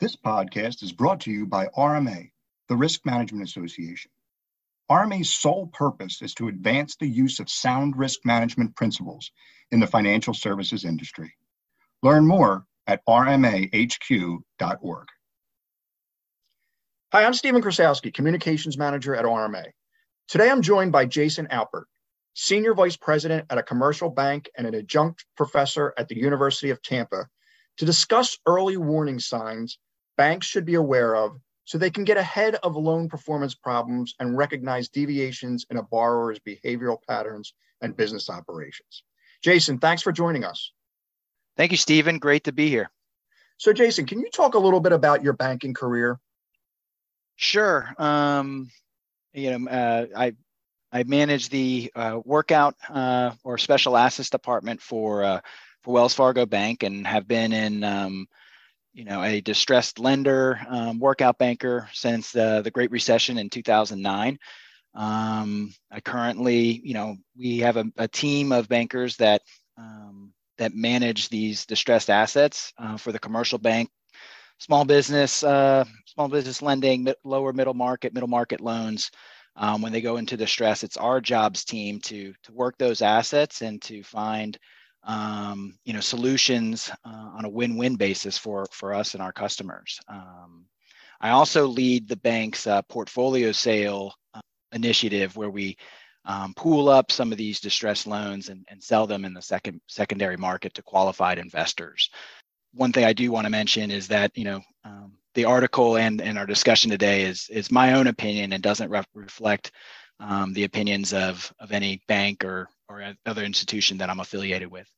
This podcast is brought to you by RMA, the Risk Management Association. RMA's sole purpose is to advance the use of sound risk management principles in the financial services industry. Learn more at rmahq.org. Hi, I'm Stephen Krasowski, Communications Manager at RMA. Today I'm joined by Jason Alpert, Senior Vice President at a commercial bank and an adjunct professor at the University of Tampa, to discuss early warning signs banks should be aware of so they can get ahead of loan performance problems and recognize deviations in a borrower's behavioral patterns and business operations. Jason, thanks for joining us. Thank you, Stephen. Great to be here. So, Jason, can you talk a little bit about your banking career? Sure. Um, you know, uh, I I manage the uh, workout uh, or special assets department for uh, for Wells Fargo Bank and have been in um, you know, a distressed lender, um, workout banker since the, the Great Recession in 2009. Um, I currently, you know, we have a, a team of bankers that um, that manage these distressed assets uh, for the commercial bank, small business, uh, small business lending, lower middle market, middle market loans. Um, when they go into distress, it's our jobs team to to work those assets and to find um, you know solutions uh, on a win-win basis for for us and our customers. Um, I also lead the bank's uh, portfolio sale uh, initiative where we um, pool up some of these distressed loans and, and sell them in the second secondary market to qualified investors. One thing I do want to mention is that you know um, the article and, and our discussion today is is my own opinion and doesn't re- reflect um, the opinions of of any bank or or other institution that I'm affiliated with.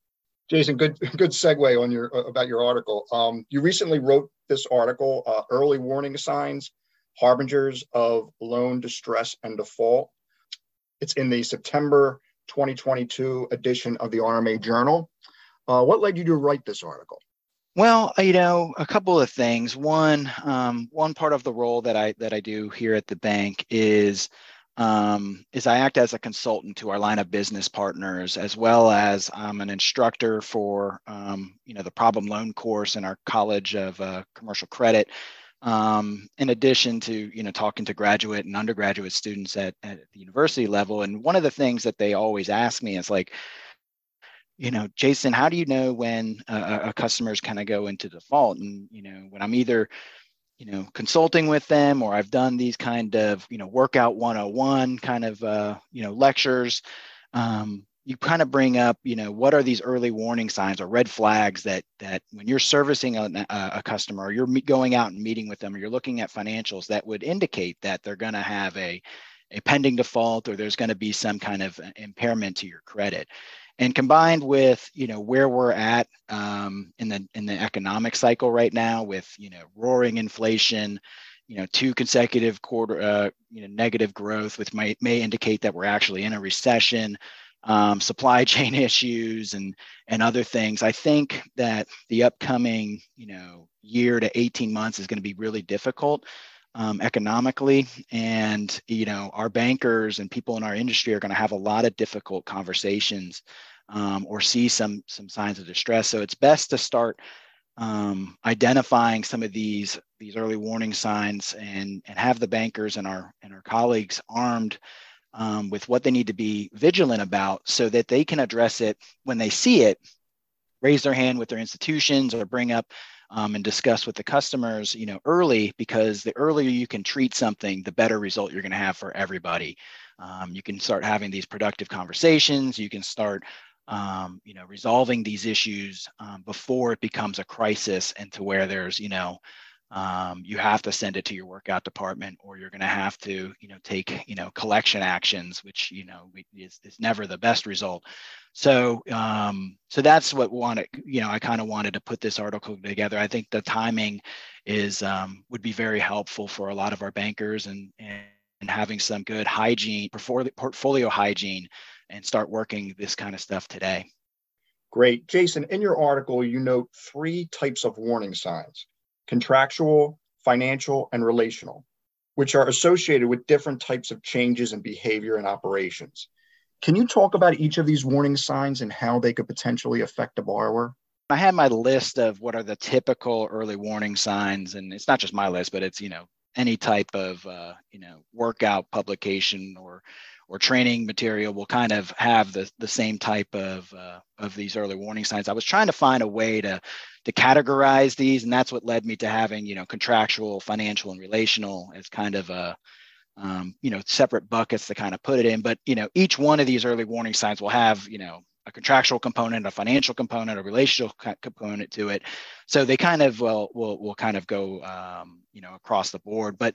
Jason, good good segue on your about your article. Um, you recently wrote this article, uh, "Early Warning Signs: Harbingers of Loan Distress and Default." It's in the September 2022 edition of the RMA Journal. Uh, what led you to write this article? Well, you know, a couple of things. One, um, one part of the role that I that I do here at the bank is um, is I act as a consultant to our line of business partners, as well as I'm an instructor for um, you know the problem loan course in our College of uh, Commercial Credit. Um, in addition to you know talking to graduate and undergraduate students at, at the university level, and one of the things that they always ask me is like, you know, Jason, how do you know when a, a customer is kind of go into default? And you know, when I'm either you know consulting with them or i've done these kind of you know workout 101 kind of uh, you know lectures um, you kind of bring up you know what are these early warning signs or red flags that that when you're servicing a, a customer or you're going out and meeting with them or you're looking at financials that would indicate that they're going to have a a pending default or there's going to be some kind of impairment to your credit and combined with you know where we're at um, in the in the economic cycle right now with you know roaring inflation you know two consecutive quarter uh, you know negative growth which may, may indicate that we're actually in a recession um, supply chain issues and and other things. I think that the upcoming you know year to 18 months is going to be really difficult um, economically and you know our bankers and people in our industry are going to have a lot of difficult conversations um, or see some some signs of distress. So it's best to start um, identifying some of these these early warning signs and and have the bankers and our and our colleagues armed um, with what they need to be vigilant about so that they can address it when they see it raise their hand with their institutions or bring up um, and discuss with the customers, you know, early because the earlier you can treat something, the better result you're going to have for everybody. Um, you can start having these productive conversations. You can start, um, you know, resolving these issues um, before it becomes a crisis and to where there's, you know, um, you have to send it to your workout department or you're going to have to you know take you know collection actions which you know is, is never the best result. So um, so that's what wanted you know i kind of wanted to put this article together. I think the timing is um, would be very helpful for a lot of our bankers and and, and having some good hygiene portfolio hygiene and start working this kind of stuff today. Great. Jason in your article you note three types of warning signs contractual, financial, and relational, which are associated with different types of changes in behavior and operations. Can you talk about each of these warning signs and how they could potentially affect a borrower? I had my list of what are the typical early warning signs, and it's not just my list, but it's you know any type of uh, you know workout publication or or training material will kind of have the, the same type of uh, of these early warning signs. I was trying to find a way to to categorize these, and that's what led me to having you know contractual, financial, and relational as kind of a um, you know separate buckets to kind of put it in. But you know each one of these early warning signs will have you know a contractual component, a financial component, a relational component to it. So they kind of will will will kind of go um, you know across the board. But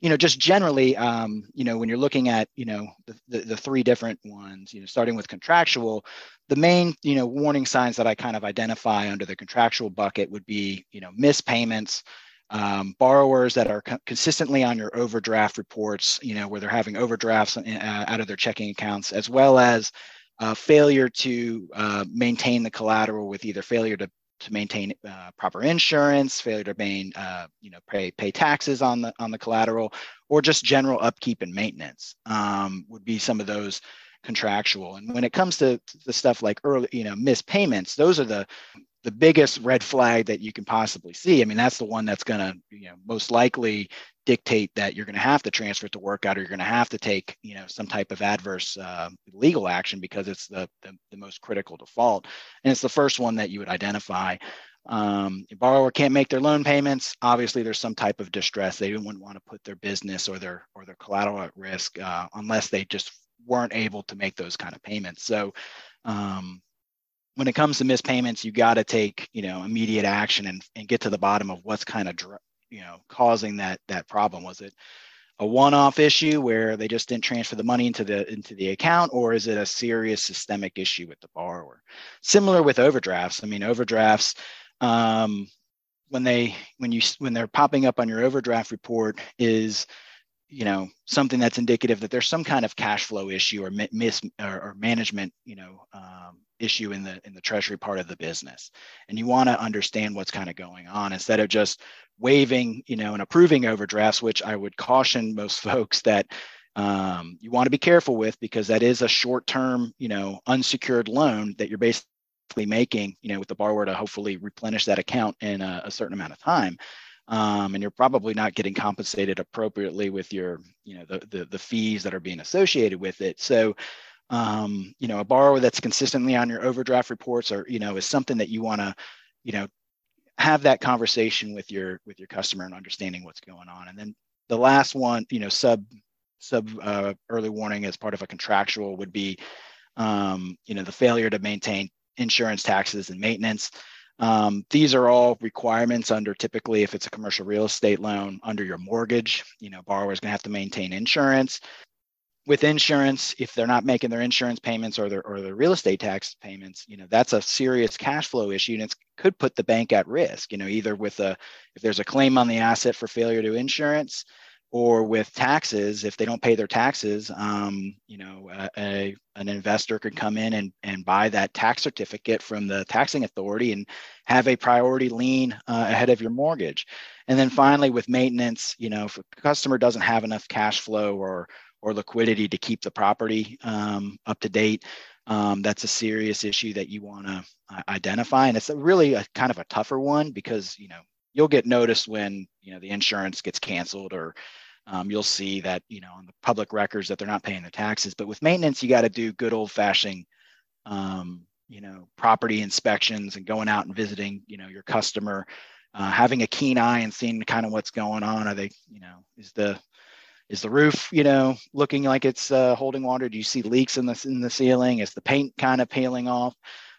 you know just generally um, you know when you're looking at you know the, the, the three different ones you know starting with contractual the main you know warning signs that i kind of identify under the contractual bucket would be you know missed payments um, borrowers that are co- consistently on your overdraft reports you know where they're having overdrafts uh, out of their checking accounts as well as uh, failure to uh, maintain the collateral with either failure to to maintain uh, proper insurance, failure to main, uh, you know, pay pay taxes on the on the collateral, or just general upkeep and maintenance um, would be some of those contractual. And when it comes to the stuff like early, you know, missed payments, those are the the biggest red flag that you can possibly see. I mean, that's the one that's going to, you know, most likely dictate that you're going to have to transfer it to workout or you're going to have to take, you know, some type of adverse uh, legal action because it's the, the, the most critical default. And it's the first one that you would identify. Um, borrower can't make their loan payments. Obviously, there's some type of distress. They wouldn't want to put their business or their or their collateral at risk uh, unless they just weren't able to make those kind of payments. So, um, when it comes to missed payments, you got to take you know immediate action and, and get to the bottom of what's kind of you know causing that that problem. Was it a one-off issue where they just didn't transfer the money into the into the account, or is it a serious systemic issue with the borrower? Similar with overdrafts. I mean, overdrafts. Um, when they when you when they're popping up on your overdraft report is you know something that's indicative that there's some kind of cash flow issue or miss or, or management you know um, issue in the in the treasury part of the business. And you want to understand what's kind of going on instead of just waiving you know and approving overdrafts which i would caution most folks that um, you want to be careful with because that is a short term you know unsecured loan that you're basically making you know with the borrower to hopefully replenish that account in a, a certain amount of time. Um, and you're probably not getting compensated appropriately with your you know the, the, the fees that are being associated with it. So um, you know a borrower that's consistently on your overdraft reports or you know is something that you want to you know have that conversation with your with your customer and understanding what's going on and then the last one you know sub sub uh, early warning as part of a contractual would be um, you know the failure to maintain insurance taxes and maintenance um, these are all requirements under typically if it's a commercial real estate loan under your mortgage. You know, borrower's going to have to maintain insurance. With insurance, if they're not making their insurance payments or their or their real estate tax payments, you know that's a serious cash flow issue, and it could put the bank at risk. You know, either with a if there's a claim on the asset for failure to insurance, or with taxes if they don't pay their taxes um, you know a, a, an investor could come in and, and buy that tax certificate from the taxing authority and have a priority lien uh, ahead of your mortgage and then finally with maintenance you know if a customer doesn't have enough cash flow or or liquidity to keep the property um, up to date. Um, that's a serious issue that you want to uh, identify and it's a really a kind of a tougher one because you know you'll get noticed when you know the insurance gets canceled or um, you'll see that you know on the public records that they're not paying their taxes. But with maintenance you got to do good old fashioned um, you know property inspections and going out and visiting you know your customer uh, having a keen eye and seeing kind of what's going on. Are they you know is the is the roof you know looking like it's uh, holding water? Do you see leaks in the in the ceiling? Is the paint kind of peeling off?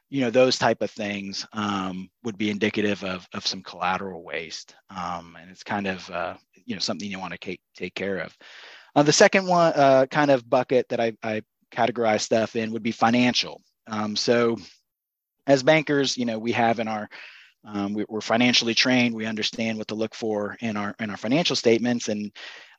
You know those type of things um, would be indicative of, of some collateral waste um, and it's kind of uh, you know something you want to take, take care of. Uh, the second one uh, kind of bucket that I, I categorize stuff in would be financial. Um, so as bankers you know we have in our um, we, are financially trained. We understand what to look for in our in our financial statements and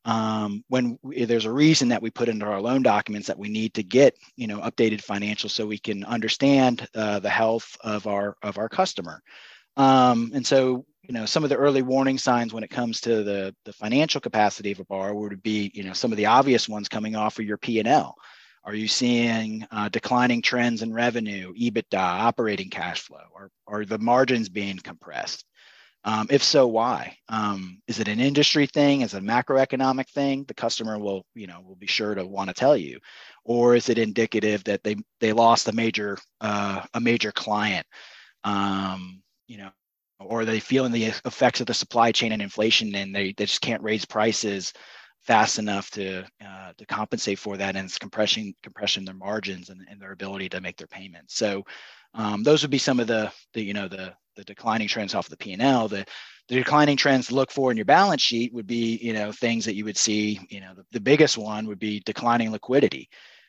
um, when we, there's a reason that we put into our loan documents that we need to get you know updated financials so we can understand uh, the health of our of our customer um, and so you know some of the early warning signs when it comes to the the financial capacity of a borrower would be you know some of the obvious ones coming off of your p&l Are you seeing uh, declining trends in revenue, EBITDA, operating cash flow? Are, are the margins being compressed? Um, if so, why? Um, is it an industry thing? Is it a macroeconomic thing? The customer will, you know, will be sure to want to tell you, or is it indicative that they they lost a major uh, a major client? Um, you know, or are they feeling the effects of the supply chain and inflation, and they, they just can't raise prices fast enough to uh, to compensate for that, and it's compressing compressing their margins and, and their ability to make their payments. So um, those would be some of the the you know the the declining trends off the P&L. The the declining trends to look for in your balance sheet would be you know things that you would see. You know the, the biggest one would be declining liquidity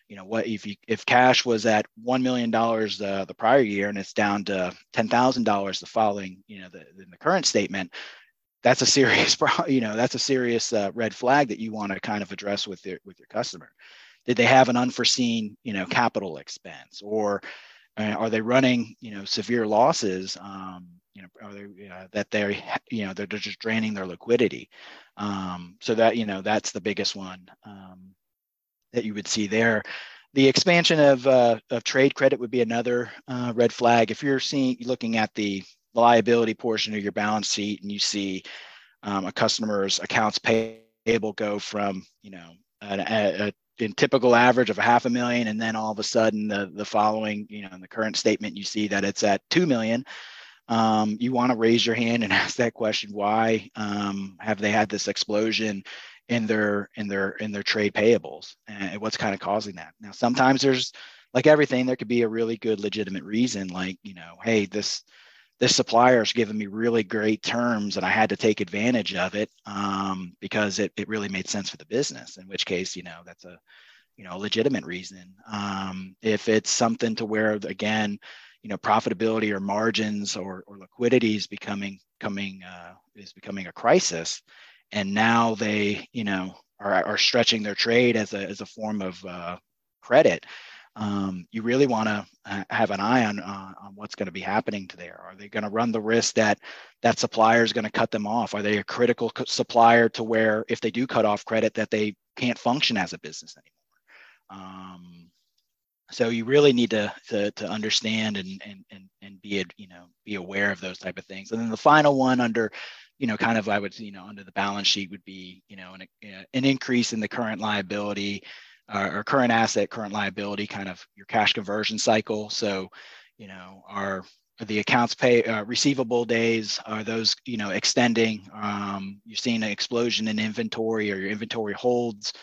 you know what if you if cash was at one million dollars uh, the prior year and it's down to ten thousand dollars the following you know the, in the current statement that's a serious you know that's a serious uh, red flag that you want to kind of address with your with your customer did they have an unforeseen you know capital expense or uh, are they running you know severe losses um, you know are they uh, that they're you know they're, they're just draining their liquidity um, so that you know that's the biggest one um, that you would see there. The expansion of, uh, of trade credit would be another uh, red flag. If you're seeing, looking at the liability portion of your balance sheet and you see um, a customer's accounts payable go from, you know, a, a, a in typical average of a half a million, and then all of a sudden the the following, you know, in the current statement, you see that it's at two million. Um, you want to raise your hand and ask that question: Why um, have they had this explosion in their in their in their trade payables and what's kind of causing that now sometimes there's like everything there could be a really good legitimate reason like you know hey this this supplier is giving me really great terms and i had to take advantage of it um, because it, it really made sense for the business in which case you know that's a you know legitimate reason. Um, if it's something to where again you know profitability or margins or, or liquidity is becoming coming uh, is becoming a crisis and now they you know are, are stretching their trade as a, as a form of uh, credit um, you really want to uh, have an eye on, uh, on what's going to be happening to there. Are they going to run the risk that that supplier is going to cut them off? Are they a critical supplier to where if they do cut off credit that they can't function as a business anymore? Um, so you really need to, to, to understand and, and, and, and be, you know, be aware of those type of things. And then the final one under you know, kind of I would, you know, under the balance sheet would be, you know, an, an increase in the current liability uh, or current asset, current liability, kind of your cash conversion cycle. So, you know, are, are the accounts pay uh, receivable days are those you know extending um, you're seeing an explosion in inventory or your inventory holds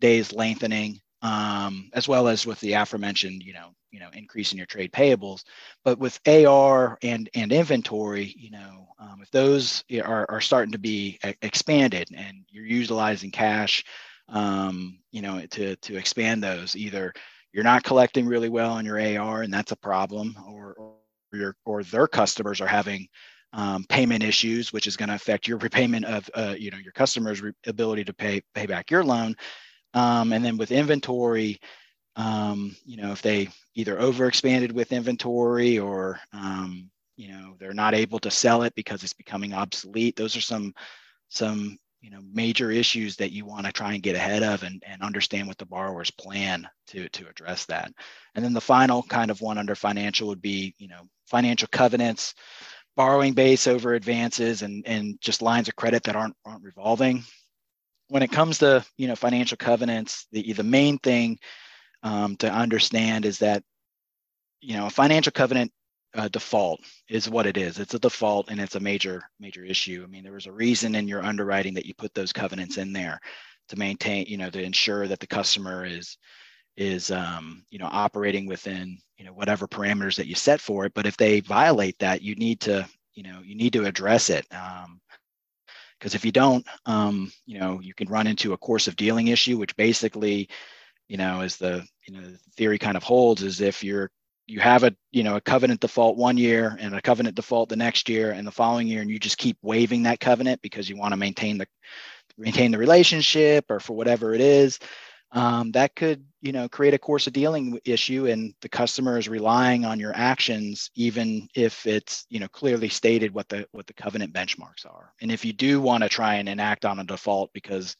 days lengthening um, as well as with the aforementioned, you know, you know, increase in your trade payables. But with AR and and inventory, you know, um, if those are, are starting to be expanded and you're utilizing cash, um, you know, to to expand those, either you're not collecting really well on your AR and that's a problem, or or your or their customers are having um, payment issues, which is going to affect your repayment of uh, you know your customers' re- ability to pay pay back your loan. Um, and then with inventory, um, you know, if they either overexpanded with inventory or, um, you know, they're not able to sell it because it's becoming obsolete. Those are some, some, you know, major issues that you want to try and get ahead of and, and understand what the borrower's plan to, to address that. And then the final kind of one under financial would be, you know, financial covenants, borrowing base over advances and, and just lines of credit that aren't, aren't revolving when it comes to you know financial covenants, the the main thing um, to understand is that you know a financial covenant uh, default is what it is. It's a default and it's a major major issue. I mean, there was a reason in your underwriting that you put those covenants in there to maintain, you know, to ensure that the customer is is um, you know operating within you know whatever parameters that you set for it. But if they violate that, you need to you know you need to address it. Um, because if you don't um, you know you can run into a course of dealing issue which basically you know is the you know the theory kind of holds is if you're you have a you know a covenant default one year and a covenant default the next year and the following year and you just keep waiving that covenant because you want to maintain the maintain the relationship or for whatever it is um, that could you know create a course of dealing issue and the customer is relying on your actions even if it's you know clearly stated what the what the covenant benchmarks are. And if you do want to try and enact on a default because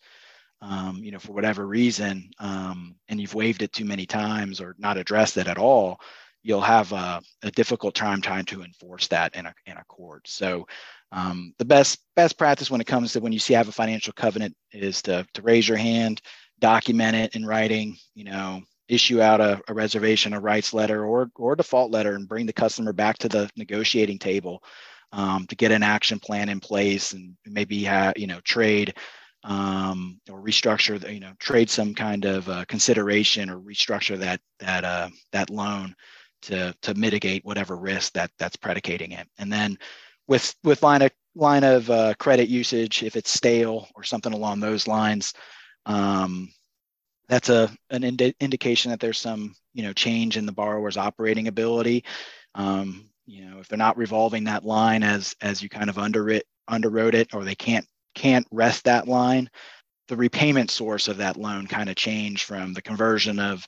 um, you know, for whatever reason, um, and you've waived it too many times or not addressed it at all, you'll have a, a difficult time trying to enforce that in a, in a court. So um, the best best practice when it comes to when you see have a financial covenant is to, to raise your hand, document it in writing, you know, issue out a, a reservation, a rights letter or, or default letter and bring the customer back to the negotiating table um, to get an action plan in place and maybe have, you know, trade um, or restructure, the, you know, trade some kind of uh, consideration or restructure that that uh, that loan to to mitigate whatever risk that that's predicating it. And then with with line of line of uh, credit usage, if it's stale or something along those lines, um, that's a an indi- indication that there's some you know change in the borrower's operating ability. Um, you know, if they're not revolving that line as as you kind of under it underwrote it, or they can't can't rest that line, the repayment source of that loan kind of changed from the conversion of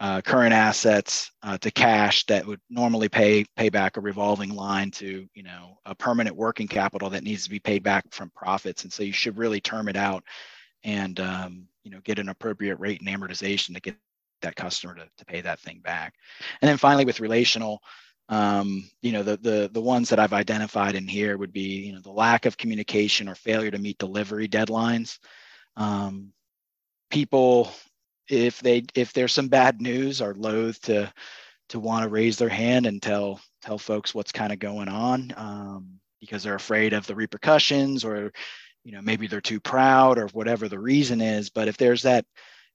uh, current assets uh, to cash that would normally pay pay back a revolving line to you know a permanent working capital that needs to be paid back from profits and so you should really term it out and um, you know get an appropriate rate and amortization to get that customer to, to pay that thing back and then finally with relational um, you know, the, the, the ones that I've identified in here would be, you know, the lack of communication or failure to meet delivery deadlines. Um, people, if they, if there's some bad news are loath to, to want to raise their hand and tell, tell folks what's kind of going on um, because they're afraid of the repercussions or, you know, maybe they're too proud or whatever the reason is. But if there's that,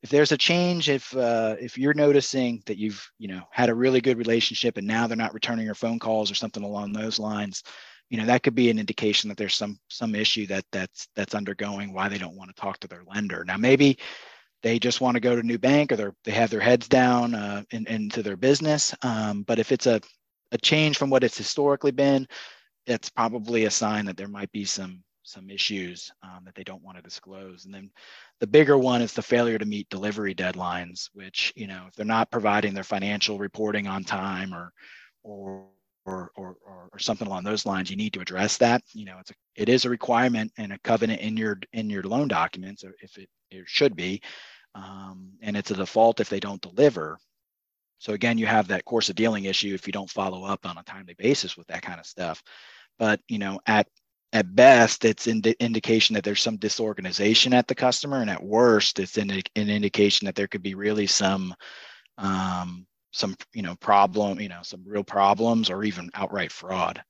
if there's a change if uh, if you're noticing that you've you know had a really good relationship and now they're not returning your phone calls or something along those lines you know that could be an indication that there's some some issue that that's that's undergoing why they don't want to talk to their lender now maybe they just want to go to a new bank or they have their heads down uh, in, into their business um, but if it's a, a change from what it's historically been it's probably a sign that there might be some some issues um, that they don't want to disclose. And then the bigger one is the failure to meet delivery deadlines, which you know if they're not providing their financial reporting on time or or or, or, or something along those lines, you need to address that. You know, it's a, it is a requirement and a covenant in your in your loan documents, if it, it should be, um, and it's a default if they don't deliver. So again, you have that course of dealing issue if you don't follow up on a timely basis with that kind of stuff. But you know, at at best it's an indication that there's some disorganization at the customer and at worst it's an, an indication that there could be really some um, some you know problem you know some real problems or even outright fraud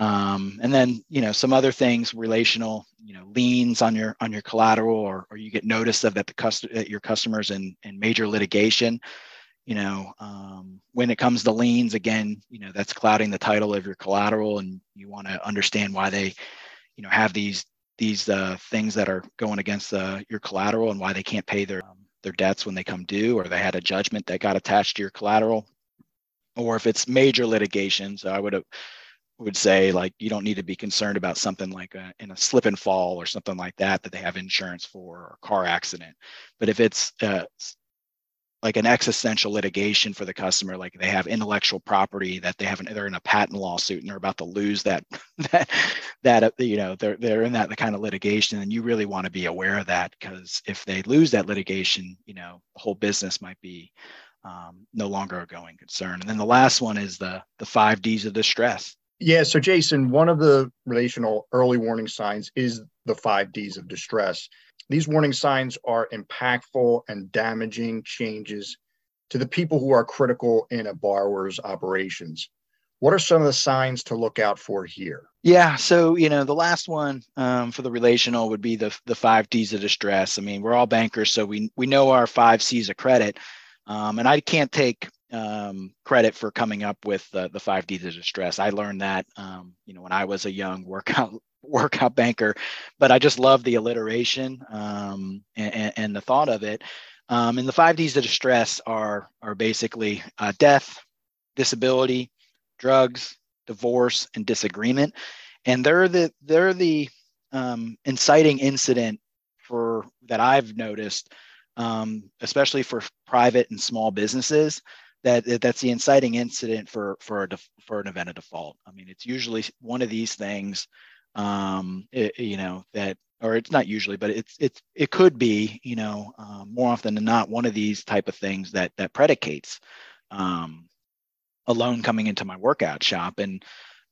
um, and then you know some other things relational you know liens on your on your collateral or, or you get notice of that the customer your customers in in major litigation. You know um, when it comes to liens again you know that's clouding the title of your collateral and you want to understand why they you know have these these uh, things that are going against uh, your collateral and why they can't pay their um, their debts when they come due or they had a judgment that got attached to your collateral. Or if it's major litigation so i would would say like you don't need to be concerned about something like a, in a slip and fall or something like that that they have insurance for or car accident. But if it's uh, like an existential litigation for the customer like they have intellectual property that they haven't they're in a patent lawsuit and they're about to lose that that that uh, you know they're they're in that kind of litigation and you really want to be aware of that because if they lose that litigation you know the whole business might be um, no longer a going concern. And then the last one is the the five d's of distress yeah so jason one of the relational early warning signs is the five d's of distress these warning signs are impactful and damaging changes to the people who are critical in a borrower's operations. What are some of the signs to look out for here? Yeah, so you know the last one um, for the relational would be the the five D's of distress. I mean, we're all bankers, so we we know our five C's of credit, um, and I can't take um, credit for coming up with the, five D's of distress. I learned that um, you know when I was a young workout workout banker, but I just love the alliteration um, and, and, the thought of it. Um, and the five Ds of distress are are basically uh, death, disability, drugs, divorce, and disagreement. And they're the they're the um, inciting incident for that I've noticed, um, especially for private and small businesses. That that's the inciting incident for for a for an event of default. I mean, it's usually one of these things um, it, you know, that, or, or it's not usually, but it's it's it could be, you know, um, more often than not, one of these type of things that that predicates um, a loan coming into my workout shop, and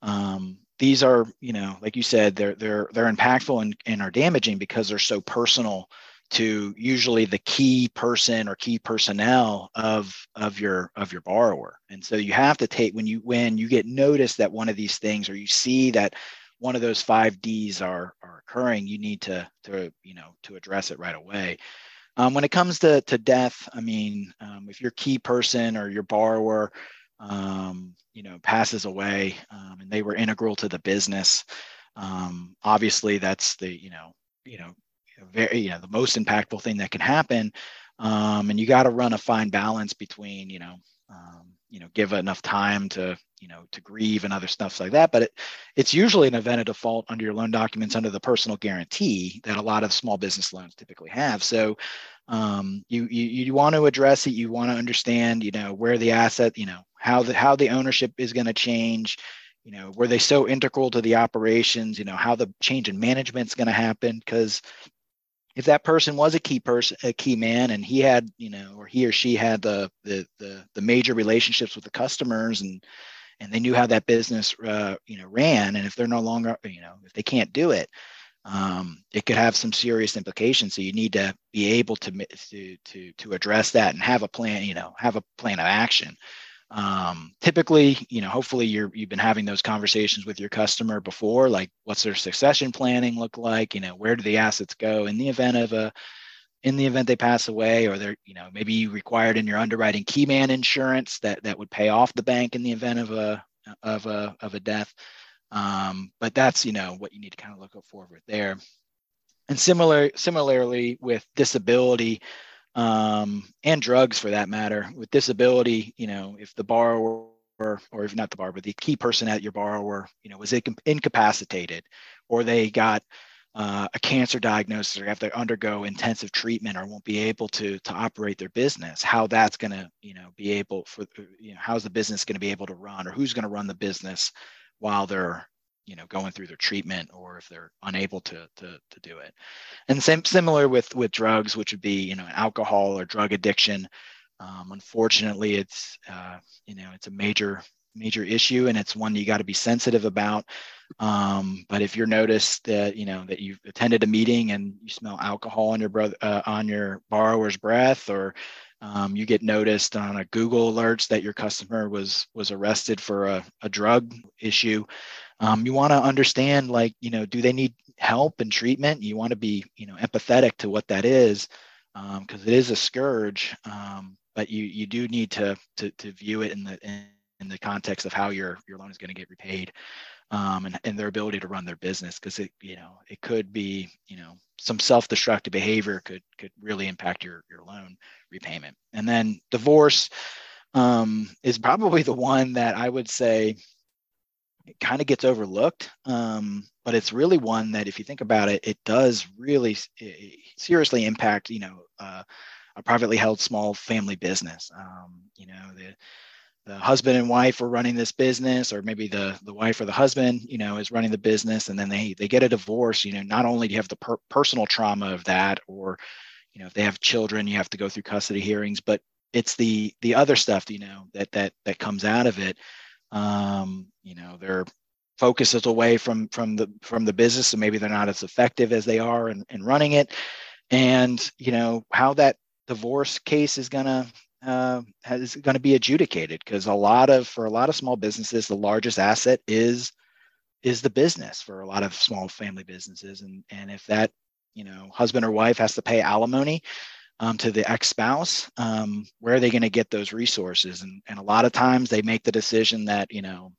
um, these are, you know, like you said, they're they're they're impactful and, and are damaging because they're so personal to usually the key person or key personnel of of your of your borrower. And so you have to take when you when you get notice that one of these things or you see that one of those five d's are are occurring you need to to you know to address it right away. Um, when it comes to to death i mean um, if your key person or your borrower um, you know passes away um, and they were integral to the business um, obviously that's the you know you know very you know the most impactful thing that can happen. Um, and you got to run a fine balance between you know um, you know give enough time to you know to grieve and other stuff like that. But it, it's usually an event of default under your loan documents under the personal guarantee that a lot of small business loans typically have. So um, you, you you want to address it. You want to understand you know where the asset you know how the how the ownership is going to change you know were they so integral to the operations you know how the change in management is going to happen? Because if that person was a key person, a key man, and he had, you know, or he or she had the the the, the major relationships with the customers, and and they knew how that business, uh, you know, ran, and if they're no longer, you know, if they can't do it, um, it could have some serious implications. So you need to be able to to to to address that and have a plan, you know, have a plan of action um, typically you know hopefully you're you've been having those conversations with your customer before like what's their succession planning look like? You know where do the assets go in the event of a in the event they pass away or they're you know maybe you required in your underwriting key man insurance that that would pay off the bank in the event of a of a of a death. Um, but that's you know what you need to kind of look forward there. And similar similarly with disability um, and drugs for that matter. With disability, you know, if the borrower or if not the borrower, the key person at your borrower, you know, was incapacitated or they got uh, a cancer diagnosis or have to undergo intensive treatment or won't be able to to operate their business how that's going to you know be able for you know how's the business going to be able to run or who's going to run the business while they're you know going through their treatment or if they're unable to to, to do it. And same similar with with drugs which would be you know alcohol or drug addiction. Um, unfortunately it's uh, you know it's a major major issue and it's one you got to be sensitive about. Um, but if you're noticed that you know that you've attended a meeting and you smell alcohol on your brother uh, on your borrower's breath or um, you get noticed on a google alerts that your customer was was arrested for a, a drug issue um, you want to understand like you know do they need help and treatment? You want to be you know empathetic to what that is because um, it is a scourge um, but you you do need to to, to view it in the in, in, the context of how your your loan is going to get repaid um, and, and their ability to run their business because it you know it could be you know some self-destructive behavior could could really impact your your loan repayment. And then divorce um, is probably the one that i would say kind of gets overlooked, um, but it's really one that, if you think about it, it does really seriously impact, you know, uh, a privately held small family business. Um, you know, the the husband and wife are running this business, or maybe the the wife or the husband, you know, is running the business, and then they they get a divorce. You know, not only do you have the per- personal trauma of that, or you know, if they have children, you have to go through custody hearings, but it's the the other stuff, you know, that that that comes out of it um, you know, their focus is away from from the from the business, so maybe they're not as effective as they are in, in running it. And you know how that divorce case is gonna uh, is going to be adjudicated because a lot of for a lot of small businesses the largest asset is is the business for a lot of small family businesses and and if that you know husband or wife has to pay alimony um, to the ex-spouse um, where are they going to get those resources? And, and a lot of times they make the decision that you know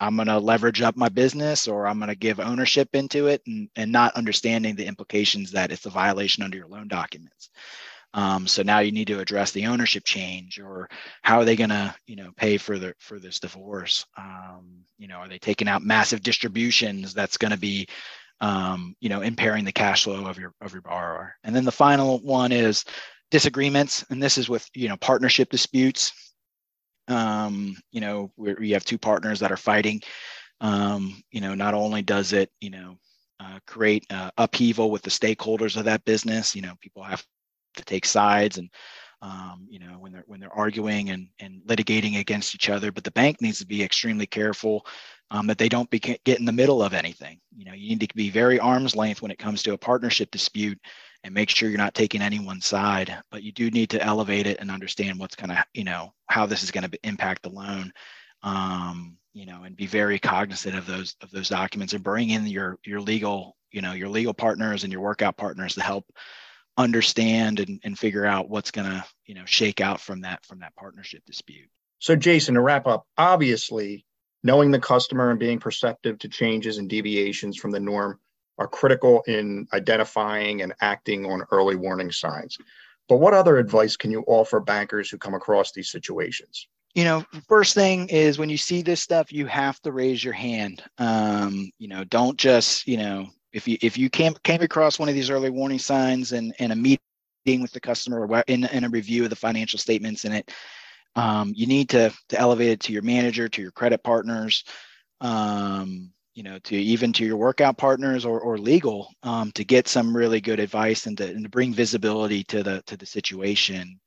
i'm going to leverage up my business or i'm going to give ownership into it and, and not understanding the implications that it's a violation under your loan documents. Um, so now you need to address the ownership change or how are they going to you know pay for the for this divorce? Um, you know are they taking out massive distributions that's going to be um, you know, impairing the cash flow of your of your borrower. And then the final one is disagreements, and this is with you know partnership disputes. Um, you know, where you have two partners that are fighting. Um, you know, not only does it you know uh, create uh, upheaval with the stakeholders of that business. You know, people have to take sides and um, you know when they're when they're arguing and and litigating against each other. But the bank needs to be extremely careful um, that they don't be, get in the middle of anything. You know, you need to be very arm's length when it comes to a partnership dispute and make sure you're not taking anyone's side. But you do need to elevate it and understand what's going to, you know, how this is going to impact the loan. Um, you know, and be very cognizant of those of those documents and bring in your your legal, you know, your legal partners and your workout partners to help understand and, and figure out what's going to, you know, shake out from that from that partnership dispute. So, Jason, to wrap up, obviously, knowing the customer and being perceptive to changes and deviations from the norm are critical in identifying and acting on early warning signs. But what other advice can you offer bankers who come across these situations? You know, first thing is when you see this stuff, you have to raise your hand. Um, you know, don't just, you know, if you if you came came across one of these early warning signs and in a meeting with the customer or in, in a review of the financial statements and it um, you need to to elevate it to your manager to your credit partners um, you know, to even to your workout partners or, or legal um, to get some really good advice and to, and to bring visibility to the to the situation.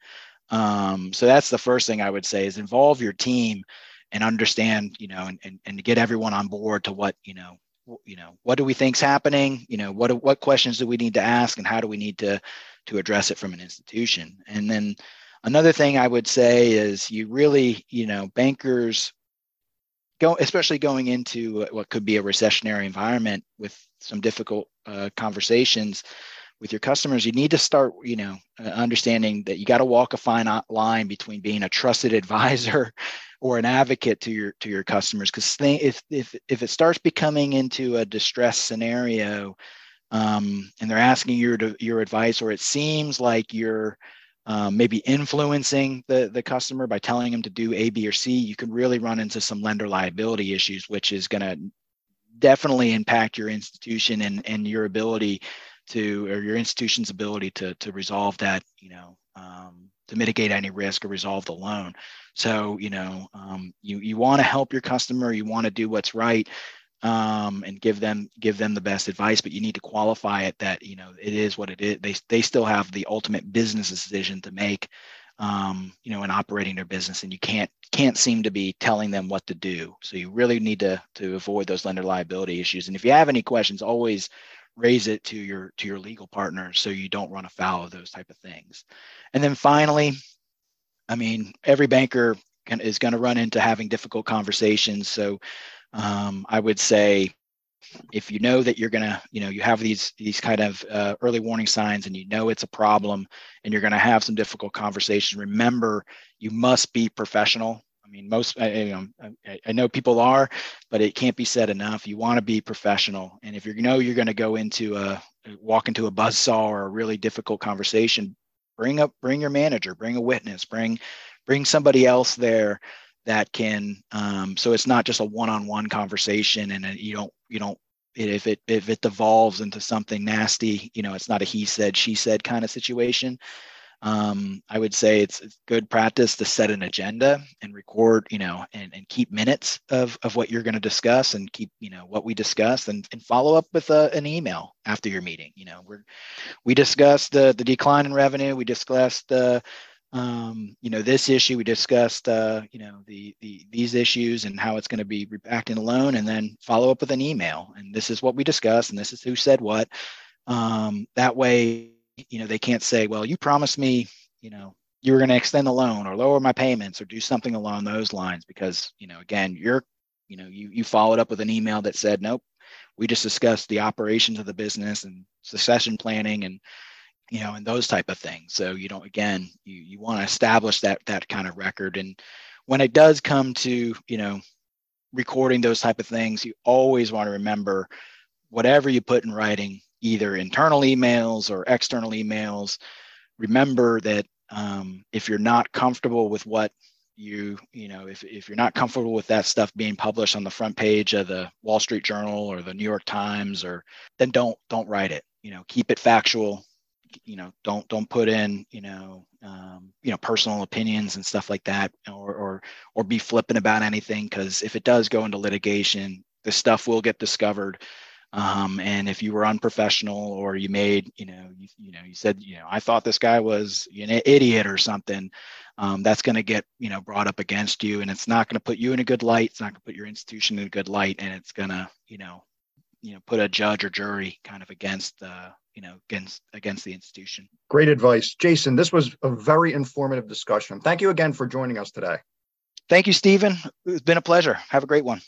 Um, so that's the first thing I would say is involve your team and understand, you know, and, and, and get everyone on board to what, you know, you know, what do we think's happening? You know, what what questions do we need to ask and how do we need to to address it from an institution? And then another thing I would say is you really, you know, bankers go, especially going into what could be a recessionary environment with some difficult uh, conversations with your customers, you need to start, you know, uh, understanding that you got to walk a fine line between being a trusted advisor or an advocate to your to your customers. Because if if if it starts becoming into a distress scenario, um, and they're asking your your advice, or it seems like you're um, maybe influencing the, the customer by telling them to do A, B, or C, you can really run into some lender liability issues, which is going to definitely impact your institution and, and your ability to, or your institution's ability to, to resolve that, you know, um, to mitigate any risk or resolve the loan. So, you know, um, you, you want to help your customer, you want to do what's right um, and give them give them the best advice but you need to qualify it that you know it is what it is. They, they still have the ultimate business decision to make um, you know in operating their business and you can't can't seem to be telling them what to do. So you really need to to avoid those lender liability issues. And if you have any questions always raise it to your to your legal partners so you don't run afoul of those type of things. And then finally i mean every banker can, is going to run into having difficult conversations. So um, I would say if you know that you're going to you know you have these these kind of uh, early warning signs and you know it's a problem and you're going to have some difficult conversations remember you must be professional. I mean most I, you know, I, I know people are but it can't be said enough. You want to be professional. And if you know you're going to go into a walk into a buzz saw or a really difficult conversation bring up bring your manager bring a witness bring bring somebody else there that can um, so it's not just a one-on-one conversation and you don't you don't if it if it devolves into something nasty you know it's not a he said she said kind of situation um, i would say it's, good practice to set an agenda and record you know and, and keep minutes of, of what you're going to discuss and keep you know what we discuss and, and follow up with a, an email after your meeting you know we're we discussed the the decline in revenue we discussed the um, you know, this issue we discussed, uh, you know, the, the these issues and how it's going to be impacting the loan, and then follow up with an email. And this is what we discussed, and this is who said what. Um, that way, you know, they can't say, well, you promised me, you know, you were going to extend the loan or lower my payments or do something along those lines, because you know, again, you're, you know, you you followed up with an email that said, nope, we just discussed the operations of the business and succession planning and you know, and those type of things. So you know, again, you you want to establish that that kind of record. And when it does come to you know recording those type of things, you always want to remember whatever you put in writing, either internal emails or external emails. Remember that um, if you're not comfortable with what you you know if, if you're not comfortable with that stuff being published on the front page of the wall street journal or the new york times or then don't don't write it you know keep it factual you know don't don't put in you know um, you know personal opinions and stuff like that or or or be flippant about anything because if it does go into litigation the stuff will get discovered Um, and if you were unprofessional or you made, you know, you, you know, you said, you know, I thought this guy was an idiot or something, um, that's going to get, you know, brought up against you, and it's not going to put you in a good light. It's not going to put your institution in a good light, and it's going to, you know, you know, put a judge or jury kind of against, uh, you know, against against the institution. Great advice, Jason. This was a very informative discussion. Thank you again for joining us today. Thank you, Stephen. It's been a pleasure. Have a great one.